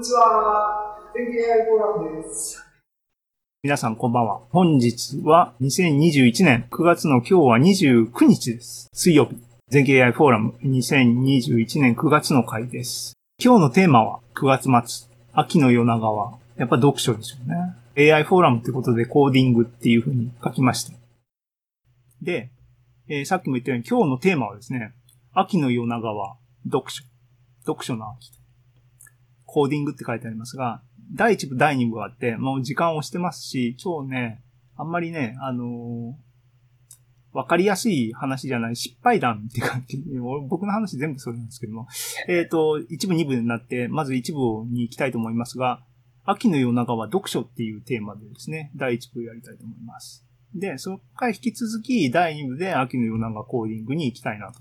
にちは。天気 AI フォーラムです。皆さんこんばんは。本日は2021年9月の今日は29日です。水曜日。全景 AI フォーラム2021年9月の回です。今日のテーマは9月末。秋の夜長はやっぱ読書でしょうね。AI フォーラムってことでコーディングっていう風に書きました。で、えー、さっきも言ったように今日のテーマはですね、秋の夜長は読書。読書の秋。コーディングって書いてありますが、第1部、第2部があって、もう時間を押してますし、今日ね、あんまりね、あのー、わかりやすい話じゃない、失敗談って感じ。僕の話全部それなんですけども。えっ、ー、と、一部二部になって、まず一部に行きたいと思いますが、秋の夜長は読書っていうテーマでですね、第一部やりたいと思います。で、そこから引き続き、第二部で秋の夜長コーディングに行きたいなと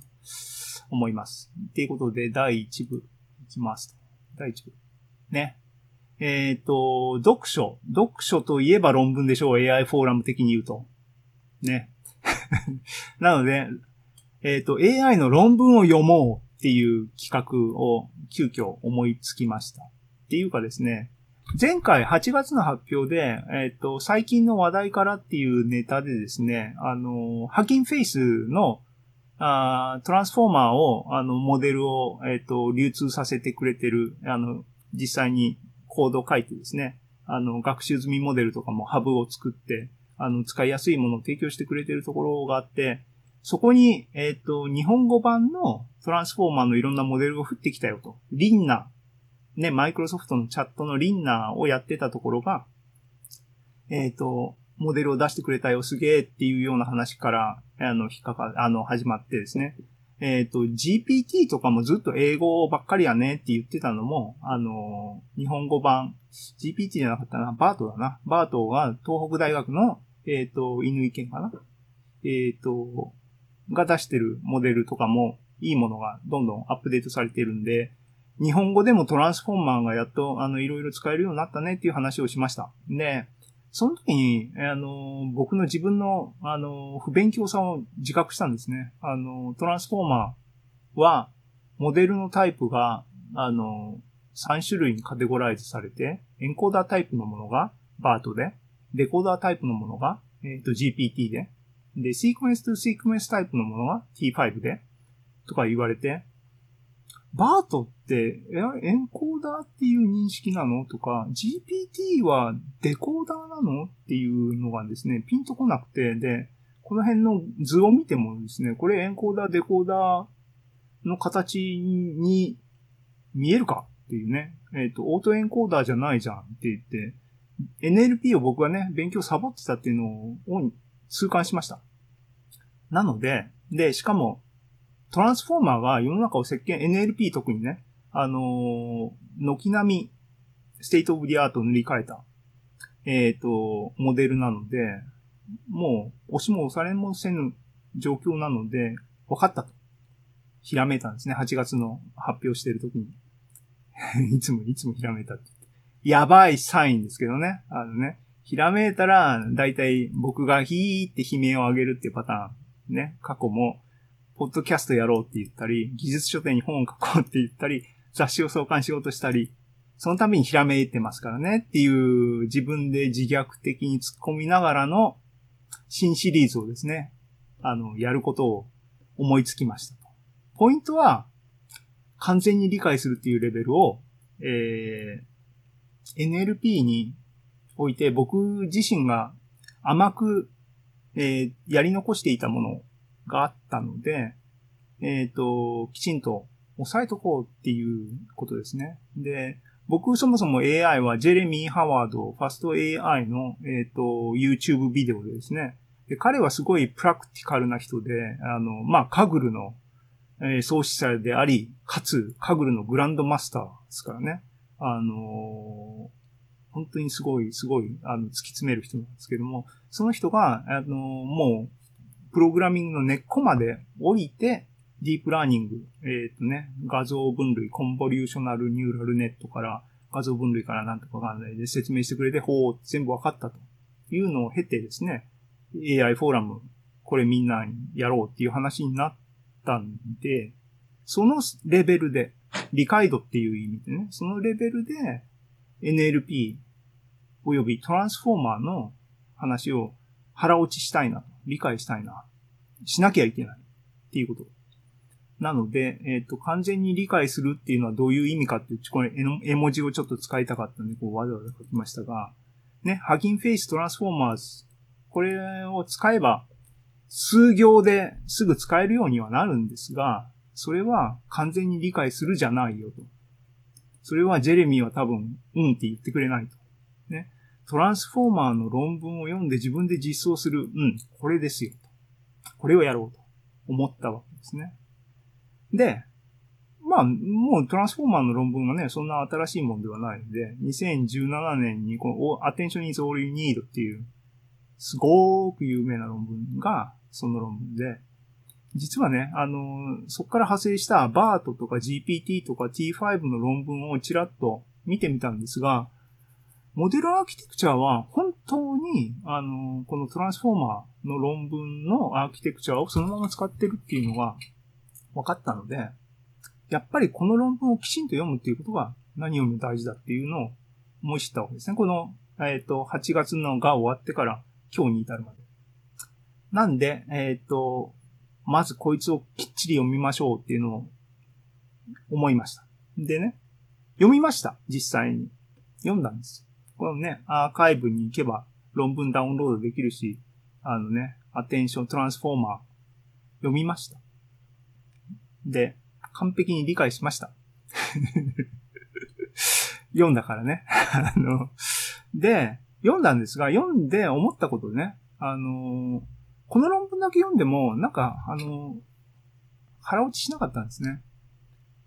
思います。っていうことで、第一部行きます。第一部。ね。えっ、ー、と、読書。読書といえば論文でしょう。AI フォーラム的に言うと。ね。なので、えっ、ー、と、AI の論文を読もうっていう企画を急遽思いつきました。っていうかですね、前回8月の発表で、えっ、ー、と、最近の話題からっていうネタでですね、あの、ハキンフェイスのあトランスフォーマーを、あの、モデルを、えっ、ー、と、流通させてくれてる、あの、実際にコードを書いてですね、あの、学習済みモデルとかもハブを作って、あの、使いやすいものを提供してくれてるところがあって、そこに、えっ、ー、と、日本語版のトランスフォーマーのいろんなモデルが降ってきたよと。リンナー。ね、マイクロソフトのチャットのリンナーをやってたところが、えっ、ー、と、モデルを出してくれたよ、すげえっていうような話から、あの、引っかか、あの、始まってですね。えっ、ー、と、GPT とかもずっと英語ばっかりやねって言ってたのも、あの、日本語版、GPT じゃなかったな、バートだな。バートが東北大学のえっ、ー、と、犬意見かなえっ、ー、と、が出してるモデルとかもいいものがどんどんアップデートされてるんで、日本語でもトランスフォーマーがやっと、あの、いろいろ使えるようになったねっていう話をしました。で、その時に、あの、僕の自分の、あの、不勉強さを自覚したんですね。あの、トランスフォーマーは、モデルのタイプが、あの、3種類にカテゴライズされて、エンコーダータイプのものがバートで、デコーダータイプのものが、えっ、ー、と GPT で、で、シークエンスとシークエンスタイプのものが T5 で、とか言われて、バートって、エンコーダーっていう認識なの？とか、GPT はデコーダーなの？っていうのがですね、ピンとこなくて、で、この辺の図を見てもですね、これエンコーダー、デコーダーの形に見えるかっていうね、えっ、ー、と、オートエンコーダーじゃないじゃんって言って、NLP を僕はね、勉強サボってたっていうのを痛感しました。なので、で、しかも、 Transformer が世の中を席巻、NLP 特にね、あのー、軒並み、 state of the art を塗り替えた、えっ、ー、と、モデルなので、もう、押しも押されもせぬ状況なので、分かったと。ひらめいたんですね。8月の発表してる時に。いつも、いつもひらめいたって。やばいサインですけどね。あのね、ひらめいたら、だいたい僕がヒーって悲鳴を上げるっていうパターン。ね。過去も、ポッドキャストやろうって言ったり、技術書店に本を書こうって言ったり、雑誌を創刊しようとしたり、そのためにひらめいてますからねっていう自分で自虐的に突っ込みながらの新シリーズをですね、あの、やることを思いつきましたポイントは、完全に理解するっていうレベルを、えー、NLP において僕自身が甘く、えー、やり残していたものがあったので、えっ、ー、と、きちんと押さえとこうっていうことですね。で、僕そもそも AI はジェレミー・ハワード、ファスト AI の、えっ、ー、と、YouTube ビデオでですね。で、彼はすごいプラクティカルな人で、あの、まあ、カグルの、えー、創始者であり、かつ、カグルのグランドマスターですからね。あの本当にすごい、すごい、あの、突き詰める人なんですけども、その人が、あのもう、プログラミングの根っこまで降りて、ディープラーニング、えっ、ー、とね、画像分類、コンボリューショナルニューラルネットから、画像分類からなんとかわかんないで説明してくれて、ほう、全部わかったというのを経てですね、AI フォーラム、これみんなにやろうっていう話になったんで、そのレベルで、理解度っていう意味でね、そのレベルで NLP およびトランスフォーマーの話を腹落ちしたいなと、理解したいな、しなきゃいけないっていうこと。なので、えっ、と、完全に理解するっていうのはどういう意味かっていう、これ絵文字をちょっと使いたかったんで、こうわざわざ書きましたが、ね、ハギンフェイストランスフォーマーズ、これを使えば、数行ですぐ使えるようにはなるんですが、それは完全に理解するじゃないよと。それはジェレミーは多分、うんって言ってくれないと。トランスフォーマーの論文を読んで自分で実装する。うん、これですよ。これをやろうと思ったわけですね。で、まあ、もうトランスフォーマーの論文はね、そんな新しいもんではないので、2017年にこの Attention is all you need っていう、すごーく有名な論文が、その論文で、実はね、あの、そこから派生した BART とか GPT とか T5 の論文をちらっと見てみたんですが、モデルアーキテクチャは本当に、あの、このトランスフォーマーの論文のアーキテクチャをそのまま使ってるっていうのが分かったので、やっぱりこの論文をきちんと読むっていうことが何よりも大事だっていうのを思い知ったわけですね。この、えっ、ー、と、8月のが終わってから今日に至るまで。なんで、えっ、ー、と、まずこいつをきっちり読みましょうっていうのを思いました。でね、読みました。実際に。読んだんです。このね、アーカイブに行けば論文ダウンロードできるし、あのね、アテンショントランスフォーマー読みました。で、完璧に理解しました。読んだからね。あの、で、読んだんですが、読んで思ったことね、あの、この論文だけ読んでも、なんか、あの、腹落ちしなかったんですね。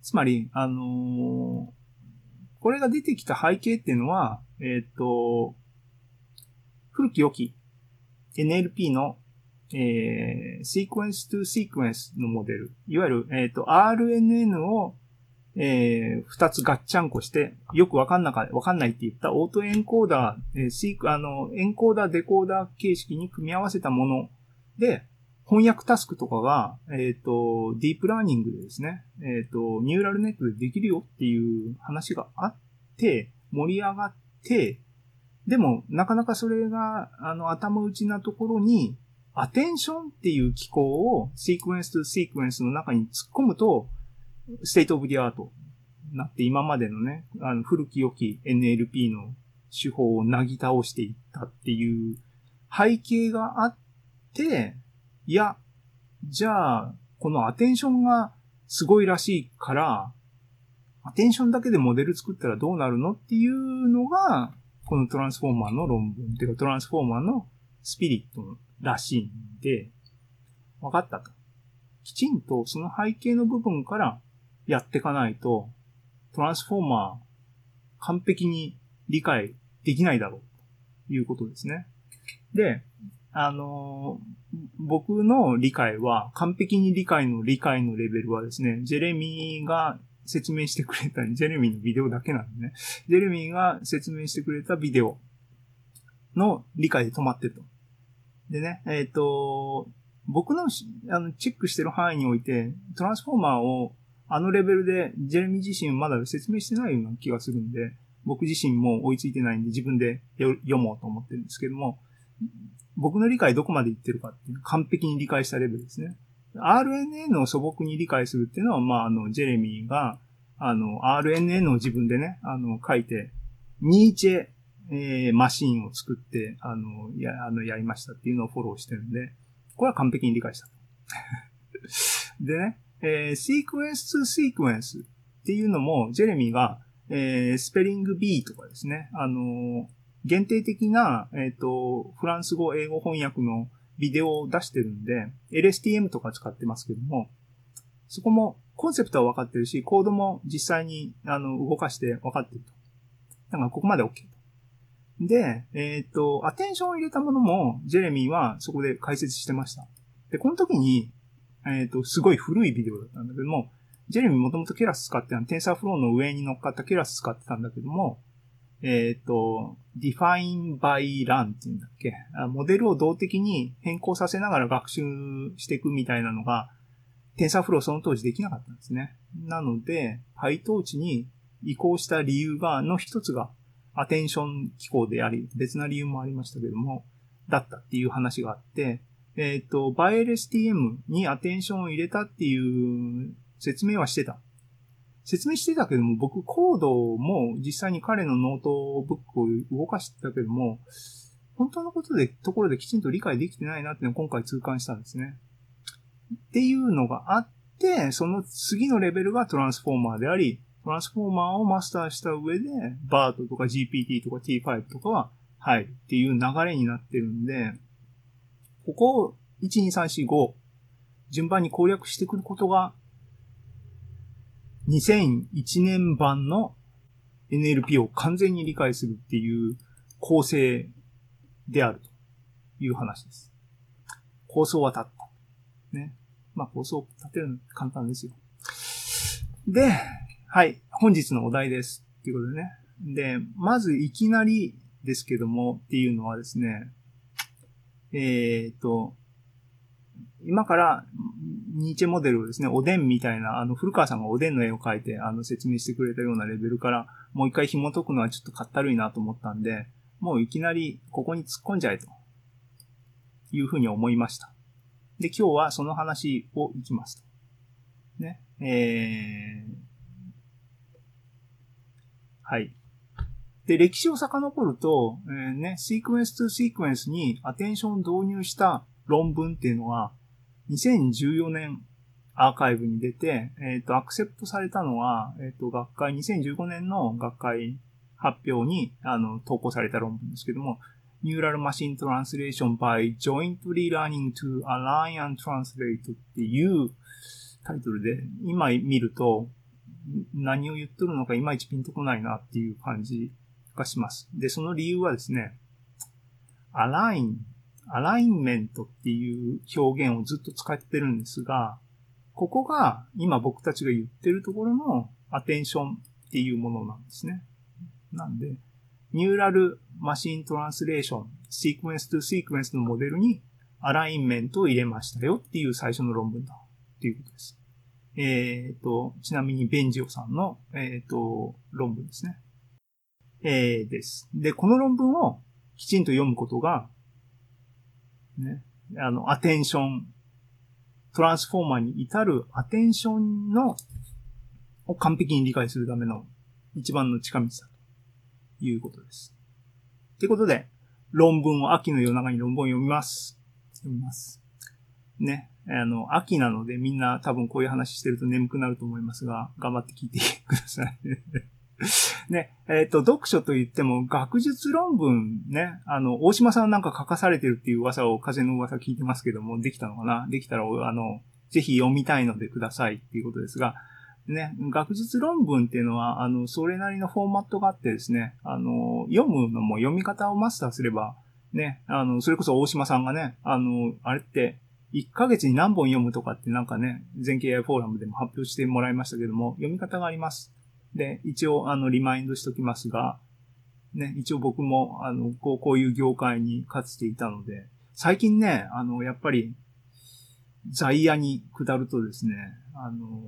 つまり、あのこれが出てきた背景っていうのは、えっ、ー、と、古き良き NLP の、えー、シークエンス to シークエンスのモデル。いわゆる、えっ、ー、と、RNN を、えー、二つガッチャンコして、よくわかんなか、わかんないって言ったオートエンコーダー、えー、シーク、あの、エンコーダー、デコーダー形式に組み合わせたもので、翻訳タスクとかが、えっ、ー、と、ディープラーニングでですね、えっ、ー、と、ニューラルネットでできるよっていう話があって、盛り上がって、でも、なかなかそれが、あの、頭打ちなところに、 attention っていう機構を sequence と sequence の中に突っ込むと、 state of the art になって今までのね、あの、古き良き NLP の手法をなぎ倒していったっていう背景があって、いや、じゃあ、この attention がすごいらしいから、アテンションだけでモデル作ったらどうなるのっていうのが、このトランスフォーマーの論文っていうかトランスフォーマーのスピリットらしいんで、分かったと。きちんとその背景の部分からやっていかないと、トランスフォーマー完璧に理解できないだろうということですね。で、あの、僕の理解は、完璧に理解の理解のレベルはですね、ジェレミーが説明してくれた、ジェレミーのビデオだけなんでね、ジェレミーが説明してくれたビデオの理解で止まってると。でね、えっ、ー、と、僕のあのチェックしてる範囲において、トランスフォーマーをあのレベルでジェレミー自身まだ説明してないような気がするんで、僕自身も追いついてないんで自分で読もうと思ってるんですけども、僕の理解どこまでいってるかっていう完璧に理解したレベルですね。RNN を素朴に理解するっていうのは、まあ、あの、ジェレミーが、あの、RNN を自分でね、あの、書いて、ニーチェ、えー、マシンを作って、あの、や、あの、やりましたっていうのをフォローしてるんで、これは完璧に理解した。でね、えー、シークエンス2シークエンスっていうのも、ジェレミーが、えー、スペリング B とかですね、あの限定的な、えっ、ー、と、フランス語、英語翻訳のビデオを出してるんで、LSTM とか使ってますけども、そこもコンセプトは分かってるし、コードも実際にあの動かして分かってると。だからここまで OK と。で、えっ、ー、と、アテンションを入れたものも、ジェレミーはそこで解説してました。で、この時に、えっ、ー、と、すごい古いビデオだったんだけども、ジェレミーもともとケラス使ってたの、テンサーフローの上に乗っかったケラス使ってたんだけども、えっ、ー、と、define by run っていうんだっけ？モデルを動的に変更させながら学習していくみたいなのが、TensorFlow その当時できなかったんですね。なので、PyTorch に移行した理由が、の一つが、 attention 機構であり、別な理由もありましたけども、だったっていう話があって、えっ、ー、と、ByLSTM にアテンションを入れたっていう説明はしてた。説明してたけども、僕コードも実際に彼のノートブックを動かしてたけども、本当のことで、ところできちんと理解できてないなっていうのを今回痛感したんですね。っていうのがあって、その次のレベルがトランスフォーマーであり、トランスフォーマーをマスターした上で、BART とか GPT とか T5 とかは入るっていう流れになってるんで、ここを1、2、3、4、5順番に攻略してくることが2001年版の NLP を完全に理解するっていう構成であるという話です。構想は立った。ね。まあ構想を立てるの簡単ですよ。で、はい。本日のお題です。ということでね。で、まずいきなりですけどもっていうのはですね、えっ、ー、と、今からニーチェモデルをですね、おでんみたいな、あの、古川さんがおでんの絵を描いて、あの、説明してくれたようなレベルから、もう一回紐解くのはちょっとかったるいなと思ったんで、もういきなりここに突っ込んじゃえと、いうふうに思いました。で、今日はその話をいきますと。ね。えー、はい。で、歴史を遡ると、えー、ね、シークエンス2シークエンスにアテンションを導入した論文っていうのは、2014年アーカイブに出て、えっ、ー、と、アクセプトされたのは、えっ、ー、と、学会、2015年の学会発表に、あの、投稿された論文ですけども、Neural Machine Translation by Jointly Learning to Align and Translate っていうタイトルで、今見ると、何を言っとるのかいまいちピンとこないなっていう感じがします。で、その理由はですね、align アラインメントっていう表現をずっと使ってるんですが、ここが今僕たちが言ってるところのアテンションっていうものなんですね。なんで、ニューラルマシントランスレーション、シークエンスとシークエンスのモデルにアラインメントを入れましたよっていう最初の論文だっていうことです。えっ、ー、と、ちなみにベンジオさんの、えっ、ー、と、論文ですね。えー、です。で、この論文をきちんと読むことがね、あの、アテンション、トランスフォーマーに至るアテンションの、を完璧に理解するための一番の近道だということです。ということで、論文を秋の夜中に論文を読みます。読みます。ね。あの、秋なのでみんな多分こういう話してると眠くなると思いますが、頑張って聞いてください。ね、えっ、ー、と、読書と言っても、学術論文ね、あの、大島さんなんか書かされてるっていう噂を、風の噂聞いてますけども、できたのかな？できたら、あの、ぜひ読みたいのでくださいっていうことですが、ね、学術論文っていうのは、あの、それなりのフォーマットがあってですね、あの、読むのも読み方をマスターすれば、ね、あの、それこそ大島さんがね、あの、あれって、1ヶ月に何本読むとかってなんかね、全経 AI フォーラムでも発表してもらいましたけども、読み方があります。で、一応、あの、リマインドしときますが、ね、一応僕も、あの、こう、こういう業界にかつていたので、最近ね、あの、やっぱり、在野に下るとですね、あの、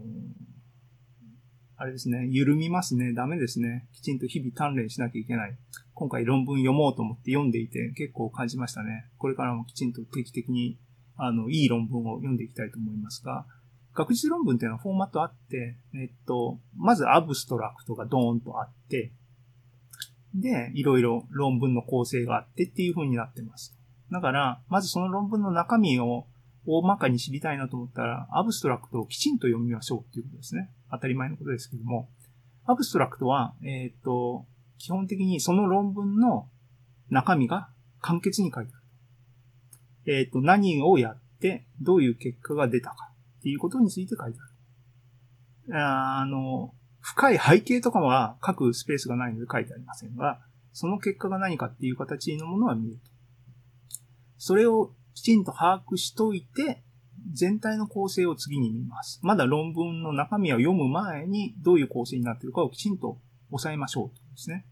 あれですね、緩みますね。ダメですね。きちんと日々鍛錬しなきゃいけない。今回論文読もうと思って読んでいて結構感じましたね。これからもきちんと定期的に、あの、いい論文を読んでいきたいと思いますが、学術論文っていうのはフォーマットあって、えっと、まずアブストラクトがドーンとあって、で、いろいろ論文の構成があってっていう風になってます。だから、まずその論文の中身を大まかに知りたいなと思ったら、アブストラクトをきちんと読みましょうっていうことですね。当たり前のことですけども、アブストラクトは、えっ、と、基本的にその論文の中身が簡潔に書いてある。えっ、と、何をやって、どういう結果が出たか。っていうことについて書いてある。あの、深い背景とかは書くスペースがないので書いてありませんが、その結果が何かっていう形のものは見ると。それをきちんと把握しといて、全体の構成を次に見ます。まだ論文の中身を読む前にどういう構成になっているかをきちんと押さえましょうとですね。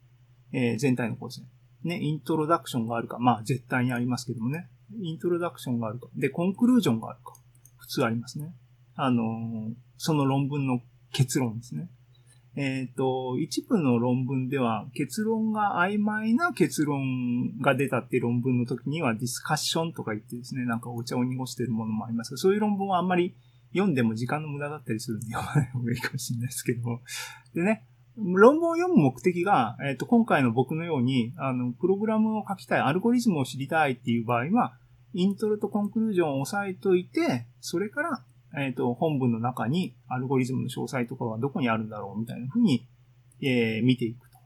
えー、全体の構成。ね、イントロダクションがあるか。まあ絶対にありますけどもね。イントロダクションがあるか。で、コンクルージョンがあるか。普通ありますね。あの、その論文の結論ですね。えっ、と、一部の論文では結論が曖昧な結論が出たっていう論文の時にはディスカッションとか言ってですね、なんかお茶を濁してるものもありますが、そういう論文はあんまり読んでも時間の無駄だったりするんで読まない方がいいかもしれないですけど。でね、論文を読む目的が、えっ、と、今回の僕のように、あの、プログラムを書きたい、アルゴリズムを知りたいっていう場合は、イントロとコンクルージョンを押さえといて、それから、えっ、と、本文の中にアルゴリズムの詳細とかはどこにあるんだろうみたいな風に、えー見ていくと。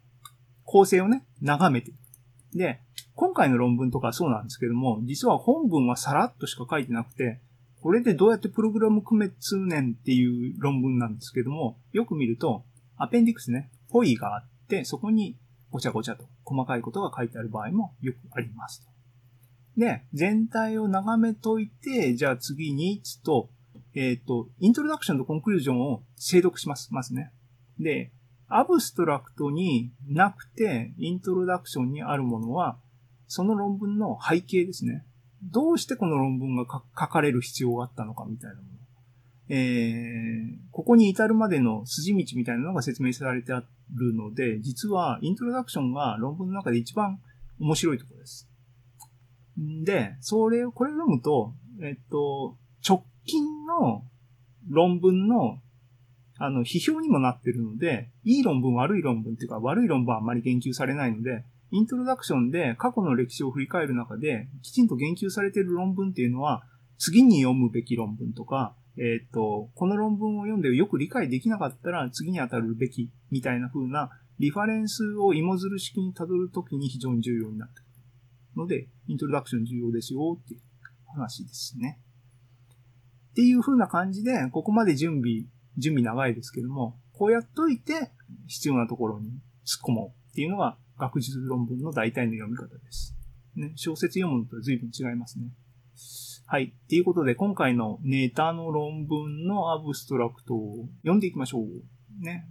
構成をね、眺めていく。で、今回の論文とかそうなんですけども、実は本文はさらっとしか書いてなくて、これでどうやってプログラム組めつねんっていう論文なんですけども、よく見ると、アペンディクスね、ポイがあって、そこにごちゃごちゃと細かいことが書いてある場合もよくありますと。で、全体を眺めといて、じゃあ次に、つと、えっ、と、イントロダクションとコンクルージョンを精読します。まずね。で、アブストラクトになくて、イントロダクションにあるものは、その論文の背景ですね。どうしてこの論文が書かれる必要があったのかみたいなもの。えー、ここに至るまでの筋道みたいなのが説明されてあるので、実はイントロダクションが論文の中で一番面白いところです。んで、それを、これを読むと、えっと、直近の論文の、あの、批評にもなってるので、いい論文、悪い論文っていうか、悪い論文はあんまり言及されないので、イントロダクションで過去の歴史を振り返る中で、きちんと言及されている論文っていうのは、次に読むべき論文とか、えっ、と、この論文を読んでよく理解できなかったら次に当たるべきみたいな風なリファレンスを芋づる式に辿るときに非常に重要になってくるので、イントロダクション重要ですよっていう話ですね。っていう風な感じで、ここまで準備、準備長いですけども、こうやっといて必要なところに突っ込もうっていうのが学術論文の大体の読み方です。ね、小説読むのと随分違いますね。はい。っていうことで、今回のネタの論文のアブストラクトを読んでいきましょう。ね。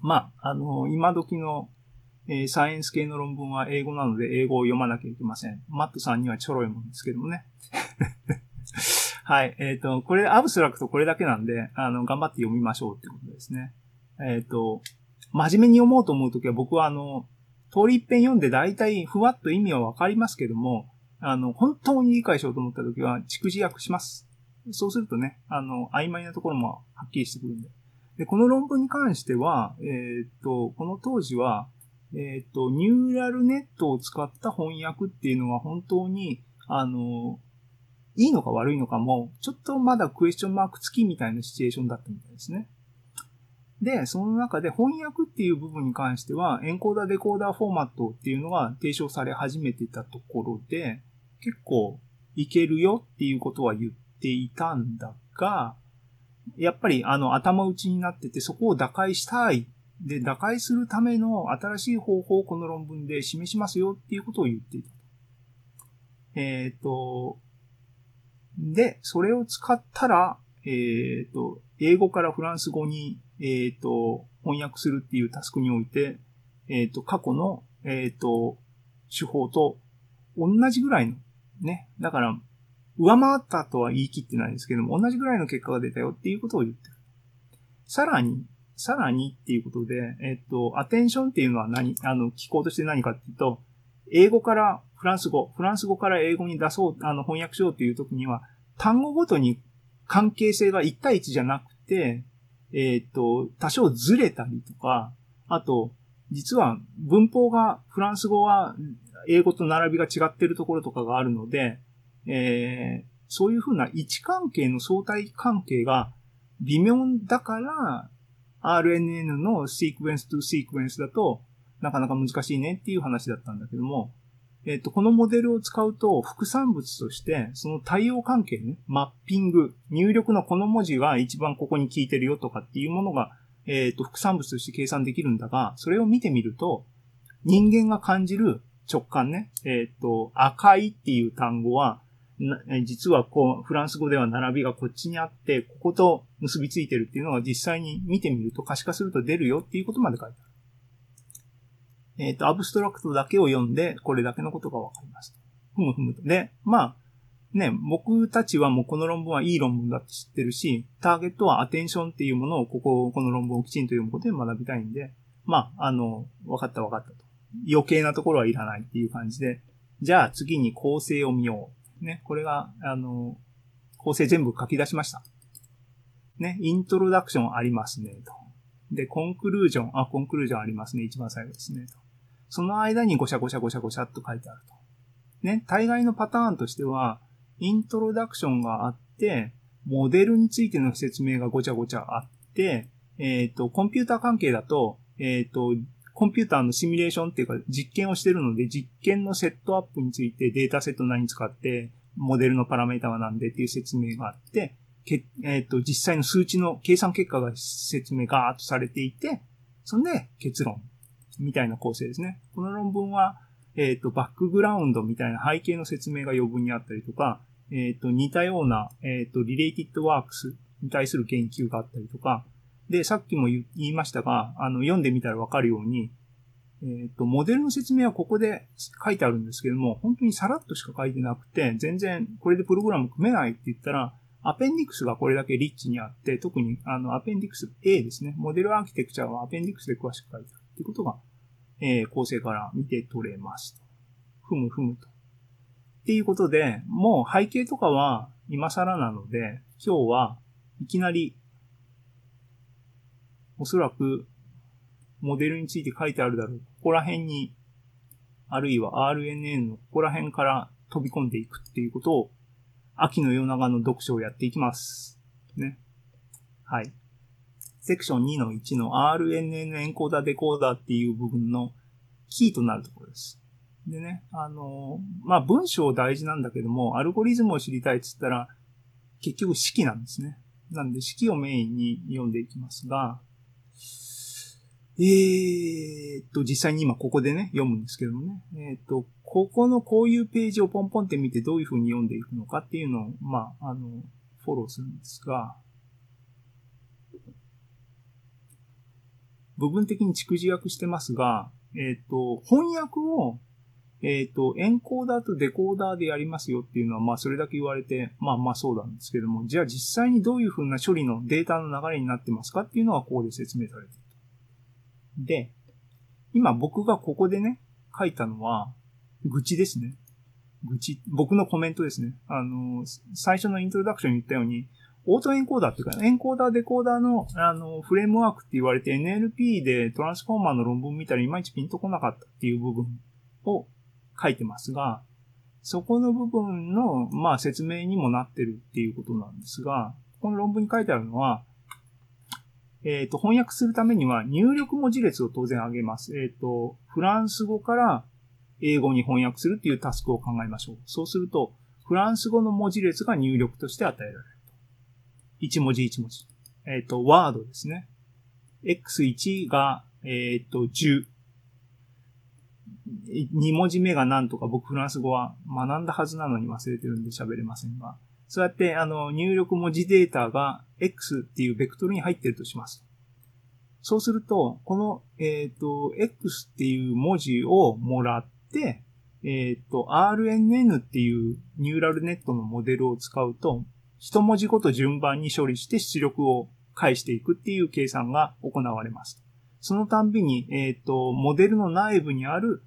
まあ、あの、今時の、えーサイエンス系の論文は英語なので英語を読まなきゃいけません。マットさんにはちょろいもんですけどもね。はい。えっ、と、これ、アブストラクトこれだけなんで、あの、頑張って読みましょうってことですね。えっ、と、真面目に読もうと思うときは僕はあの、通り一遍読んで大体ふわっと意味はわかりますけども、あの、本当に理解しようと思ったときは、蓄字訳します。そうするとね、あの、曖昧なところもはっきりしてくるんで。で、この論文に関しては、えーっと、この当時は、えーっと、ニューラルネットを使った翻訳っていうのが本当に、あの、いいのか悪いのかも、ちょっとまだクエスチョンマーク付きみたいなシチュエーションだったみたいですね。で、その中で翻訳っていう部分に関しては、エンコーダーデコーダーフォーマットっていうのが提唱され始めてたところで、結構いけるよっていうことは言っていたんだが、やっぱりあの頭打ちになっててそこを打開したい。で、打開するための新しい方法をこの論文で示しますよっていうことを言っていた。えっ、と、で、それを使ったら、えっ、と、英語からフランス語に、えっ、と、翻訳するっていうタスクにおいて、えっ、と、過去の、えっ、と、手法と同じぐらいの、ね。だから、上回ったとは言い切ってないですけども、同じぐらいの結果が出たよっていうことを言ってる。さらに、さらにっていうことで、えっと、アテンションっていうのは何、あの、機構として何かっていうと、英語からフランス語、フランス語から英語に出そう、あの、翻訳しようっていう時には、単語ごとに関係性が1対1じゃなくて、えっと、多少ずれたりとか、あと、実は文法が、フランス語は英語と並びが違ってるところとかがあるので、えーそういうふうな位置関係の相対関係が微妙だから、RNN のシークエンスとシークエンスだとなかなか難しいねっていう話だったんだけども、えっ、と、このモデルを使うと副産物として、その対応関係ね、マッピング、入力のこの文字が一番ここに効いてるよとかっていうものが、えっ、と、副産物として計算できるんだが、それを見てみると、人間が感じる直感ね、えっ、と、赤いっていう単語は、実はこう、フランス語では並びがこっちにあって、ここと結びついてるっていうのが実際に見てみると可視化すると出るよっていうことまで書いてある。えっ、と、アブストラクトだけを読んで、これだけのことがわかります。ふむふむと。で、まあ、ね、僕たちはもうこの論文はいい論文だって知ってるし、ターゲットはアテンションっていうものをここ、この論文をきちんと読むことで学びたいんで、まあ、あの、分かった分かったと。余計なところはいらないっていう感じで、じゃあ次に構成を見よう。ね、これが、あの、構成全部書き出しました。ね、イントロダクションありますね、と。で、コンクルージョン、あ、コンクルージョンありますね、一番最後ですね、と。その間にゴシャゴシャゴシャゴシャっと書いてあると。ね、大概のパターンとしては、イントロダクションがあって、モデルについての説明がごちゃごちゃあって、えっ、ー、と、コンピューター関係だと、えっ、ー、と、コンピューターのシミュレーションっていうか実験をしてるので、実験のセットアップについてデータセット何使って、モデルのパラメータは何でっていう説明があって、けえっ、ー、と、実際の数値の計算結果が説明ガーッとされていて、そんで結論みたいな構成ですね。この論文は、えっ、ー、と、バックグラウンドみたいな背景の説明が余分にあったりとか、えっ、ー、と、似たような、えっ、と、リレイティッドワークスに対する研究があったりとか、で、さっきも言いましたが、あの、読んでみたらわかるように、えっ、と、モデルの説明はここで書いてあるんですけども、本当にさらっとしか書いてなくて、全然これでプログラム組めないって言ったら、アペンディクスがこれだけリッチにあって、特にあのアペンディクス A ですね。モデルアーキテクチャはアペンディクスで詳しく書いてあるっていうことが、えー、構成から見て取れますと。ふむふむと。っていうことで、もう背景とかは今更なので、今日はいきなり、おそらくモデルについて書いてあるだろう。ここら辺に、あるいは RNN のここら辺から飛び込んでいくっていうことを秋の夜長の読書をやっていきます。ね。はい。セクション2の1の RNN エンコーダーデコーダーっていう部分のキーとなるところです。でね、あの、まあ、文章大事なんだけども、アルゴリズムを知りたいって言ったら、結局式なんですね。なんで式をメインに読んでいきますが、えー、っと、実際に今ここでね、読むんですけどもね。えー、っと、ここのこういうページをポンポンって見てどういう風に読んでいくのかっていうのを、まあ、あの、フォローするんですが、部分的に蓄字訳してますが、えっ、と、翻訳を、えっ、と、エンコーダーとデコーダーでやりますよっていうのは、まあ、それだけ言われて、まあまあそうなんですけども、じゃあ実際にどういう風な処理のデータの流れになってますかっていうのはここで説明されている。で、今僕がここでね、書いたのは、愚痴ですね。愚痴。僕のコメントですね。あの、最初のイントロダクションに言ったように、オートエンコーダーっていうか、エンコーダー、デコーダーの、あの、フレームワークって言われて NLP でトランスフォーマーの論文見たらいまいちピンとこなかったっていう部分を書いてますが、そこの部分の、まあ、説明にもなってるっていうことなんですが、この論文に書いてあるのは、えっ、ー、と、翻訳するためには入力文字列を当然上げます。えっ、ー、と、フランス語から英語に翻訳するっていうタスクを考えましょう。そうすると、フランス語の文字列が入力として与えられる一文字一文字。えっ、ー、と、ワードですね。x1 が、えっ、と、10。2文字目が何とか僕フランス語は学んだはずなのに忘れてるんで喋れませんが、そうやって、あの、入力文字データが X っていうベクトルに入ってるとします。そうすると、この、えっ、ー、と、X っていう文字をもらって、えっ、ー、と、RNN っていうニューラルネットのモデルを使うと、一文字ごと順番に処理して出力を返していくっていう計算が行われます。そのたんびに、えっ、ー、と、モデルの内部にある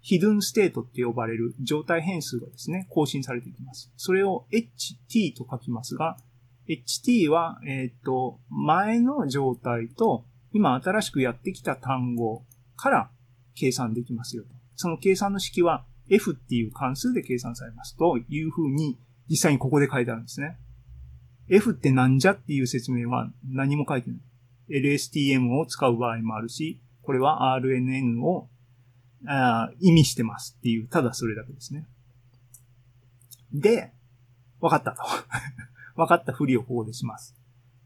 ヒドゥンステートって呼ばれる状態変数がですね、更新されていきます。それを ht と書きますが、ht は、えっ、ー、と、前の状態と今新しくやってきた単語から計算できますよと。その計算の式は f っていう関数で計算されますというふうに実際にここで書いてあるんですね。F ってなんじゃっていう説明は何も書いてない。LSTM を使う場合もあるし、これは RNN をあ意味してますっていう、ただそれだけですね。で、分かったと。分かったふりをここでします。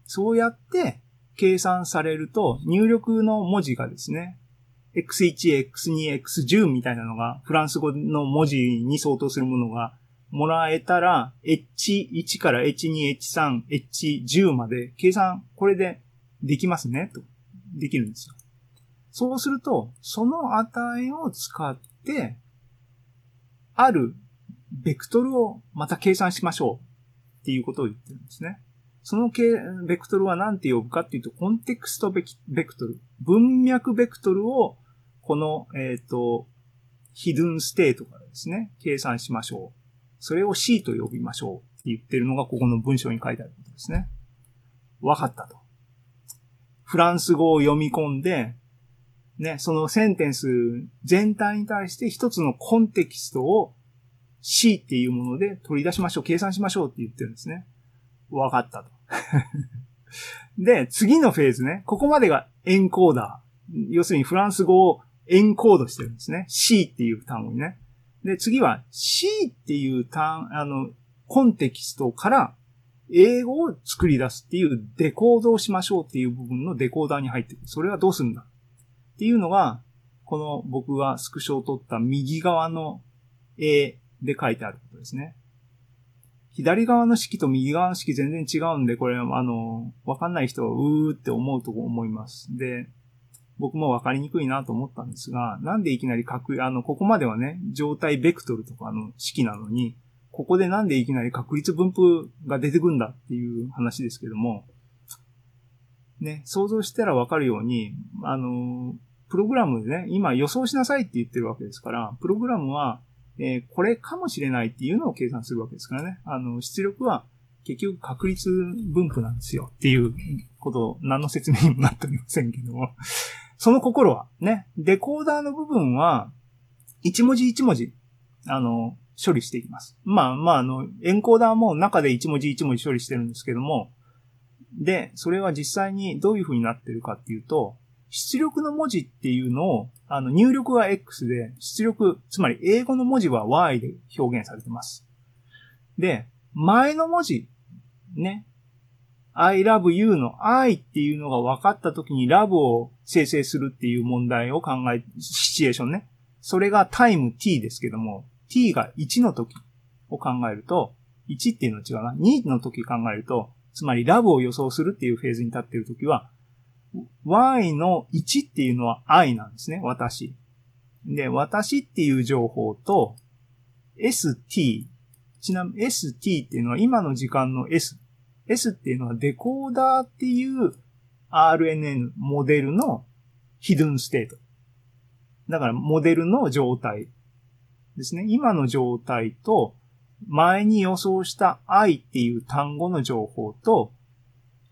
そうやって計算されると、入力の文字がですね、x1、x2、x10 みたいなのが、フランス語の文字に相当するものがもらえたら、h1 から h2、h3、h10 まで計算、これでできますね、と。できるんですよ。そうすると、その値を使って、あるベクトルをまた計算しましょうっていうことを言ってるんですね。そのベクトルは何て呼ぶかっていうと、コンテクストベクトル。文脈ベクトルを、この、えっ、ー、と、ヒドゥンステートからですね、計算しましょう。それを C と呼びましょうって言ってるのが、ここの文章に書いてあることですね。わかったと。フランス語を読み込んで、ね、そのセンテンス全体に対して一つのコンテキストを C っていうもので取り出しましょう、計算しましょうって言ってるんですね。わかったと。で、次のフェーズね。ここまでがエンコーダー。要するにフランス語をエンコードしてるんですね。C っていう単語にね。で、次は C っていう単、あの、コンテキストから英語を作り出すっていうデコードをしましょうっていう部分のデコーダーに入ってる。それはどうするんだっていうのが、この僕がスクショを取った右側の A で書いてあることですね。左側の式と右側の式全然違うんで、これ、あの、わかんない人はうーって思うと思います。で、僕もわかりにくいなと思ったんですが、なんでいきなり確、あの、ここまではね、状態ベクトルとかの式なのに、ここでなんでいきなり確率分布が出てくんだっていう話ですけども、ね、想像したらわかるように、あの、プログラムでね、今予想しなさいって言ってるわけですから、プログラムはえー、これかもしれないっていうのを計算するわけですからね。あの、出力は結局確率分布なんですよっていうこと何の説明にもなっておりませんけども。その心はね、デコーダーの部分は一文字一文字、あの、処理していきます。まあまあ、あの、エンコーダーも中で一文字一文字処理してるんですけども、で、それは実際にどういう風になってるかっていうと、出力の文字っていうのを、あの、入力が X で、出力、つまり英語の文字は Y で表現されてます。で、前の文字、ね。I love you の I っていうのが分かった時に love を生成するっていう問題を考え、シチュエーションね。それがタイム t ですけども、t が1の時を考えると、1っていうのは違うな。2の時考えると、つまり love を予想するっていうフェーズに立っている時は、y の1っていうのは i なんですね、私。で、私っていう情報と st、ちなみに st っていうのは今の時間の s。S っていうのはデコーダーっていう RNN モデルのヒドゥンステート。だからモデルの状態ですね。今の状態と前に予想した i っていう単語の情報と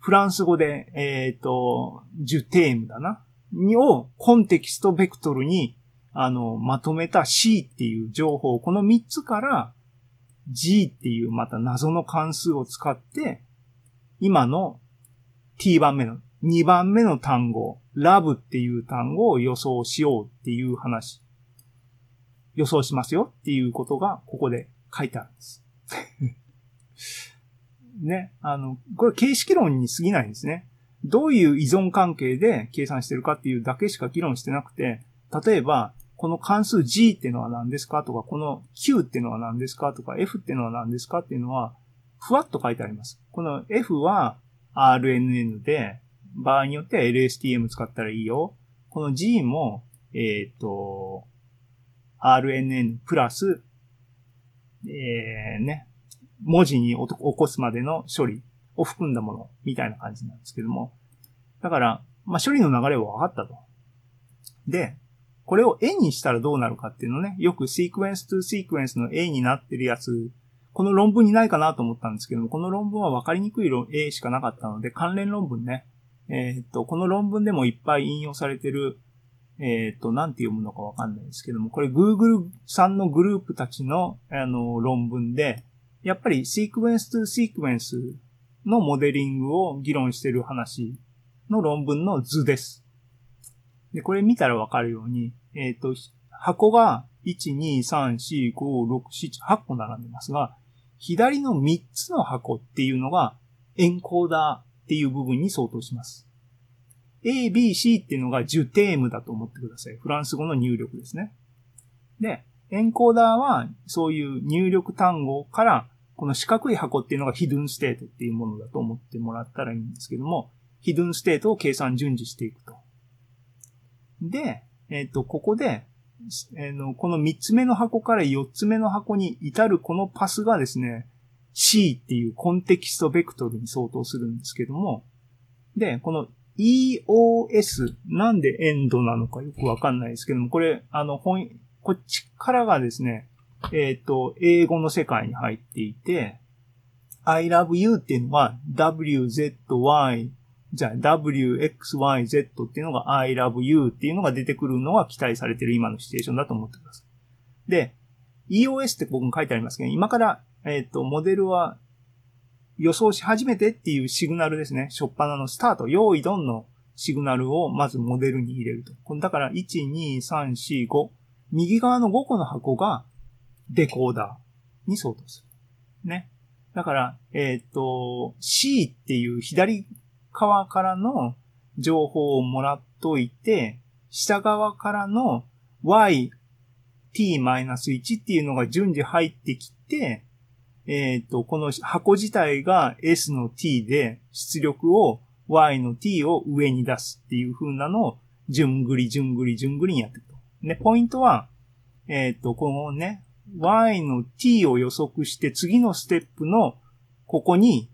フランス語で、えっ、ー、と、ジュテームだな。にをコンテキストベクトルに、あの、まとめた C っていう情報、この3つから G っていうまた謎の関数を使って、今の T 番目の、2番目の単語、ラブっていう単語を予想しようっていう話。予想しますよっていうことがここで書いてあるんです。ね、あの、これ形式論に過ぎないんですね。どういう依存関係で計算してるかっていうだけしか議論してなくて、例えば、この関数 g っていうのは何ですかとか、この q っていうのは何ですかとか、f っていうのは何ですかっていうのは、ふわっと書いてあります。この f は RNN で、場合によっては LSTM 使ったらいいよ。この g も、えっ、ー、と、RNN プラス、えー、ね、文字に起こすまでの処理を含んだものみたいな感じなんですけども。だから、まあ、処理の流れは分かったと。で、これを絵にしたらどうなるかっていうのね、よくシークエンストゥシークエンスの絵になってるやつ、この論文にないかなと思ったんですけども、この論文は分かりにくい絵しかなかったので、関連論文ね、えー、っと、この論文でもいっぱい引用されてる、えー、っと、なんて読むのかわかんないですけども、これ Google さんのグループたちの、あの、論文で、やっぱりシークエンス2シークエンスのモデリングを議論してる話の論文の図です。で、これ見たらわかるように、えっ、と、箱が1、2、3、4、5、6、7、8個並んでますが、左の3つの箱っていうのがエンコーダーっていう部分に相当します。A, B, C っていうのがジュテームだと思ってください。フランス語の入力ですね。で、エンコーダーはそういう入力単語からこの四角い箱っていうのがヒドゥンステートっていうものだと思ってもらったらいいんですけども、ヒドゥンステートを計算順次していくと。で、えっ、ー、と、ここで、えの、この3つ目の箱から4つ目の箱に至るこのパスがですね、C っていうコンテキストベクトルに相当するんですけども、で、この EOS、なんでエンドなのかよくわかんないですけども、これ、あの、本、こっちからがですね、えっ、と、英語の世界に入っていて、I love you っていうのは WZY じゃあ WXYZ っていうのが I love you っていうのが出てくるのが期待されてる今のシチュエーションだと思ってください。で、EOS って僕も書いてありますけど、今から、えっ、と、モデルは予想し始めてっていうシグナルですね。初っ端のスタート、用意ドンのシグナルをまずモデルに入れると。だから、1、2、3、4、5。右側の5個の箱がデコーダーに相当する。ね。だから、えっ、と、C っていう左側からの情報をもらっといて、下側からの y, t-1 っていうのが順次入ってきて、えっ、と、この箱自体が s の t で出力を y の t を上に出すっていう風なのを順繰り順繰り順繰りにやっていくと。で、ポイントは、えっ、と、このね、y の t を予測して次のステップのここに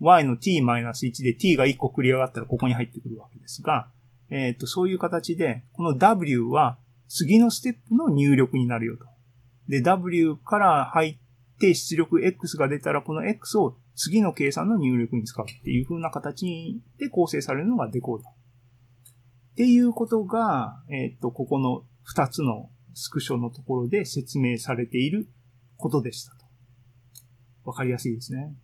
y の t-1 で t が1個繰り上がったらここに入ってくるわけですが、えっ、と、そういう形で、この w は次のステップの入力になるよと。で、w から入って出力 x が出たらこの x を次の計算の入力に使うっていう風な形で構成されるのがデコーダー。っていうことが、えっ、と、ここの2つのスクショのところで説明されていることでしたと。わかりやすいですね。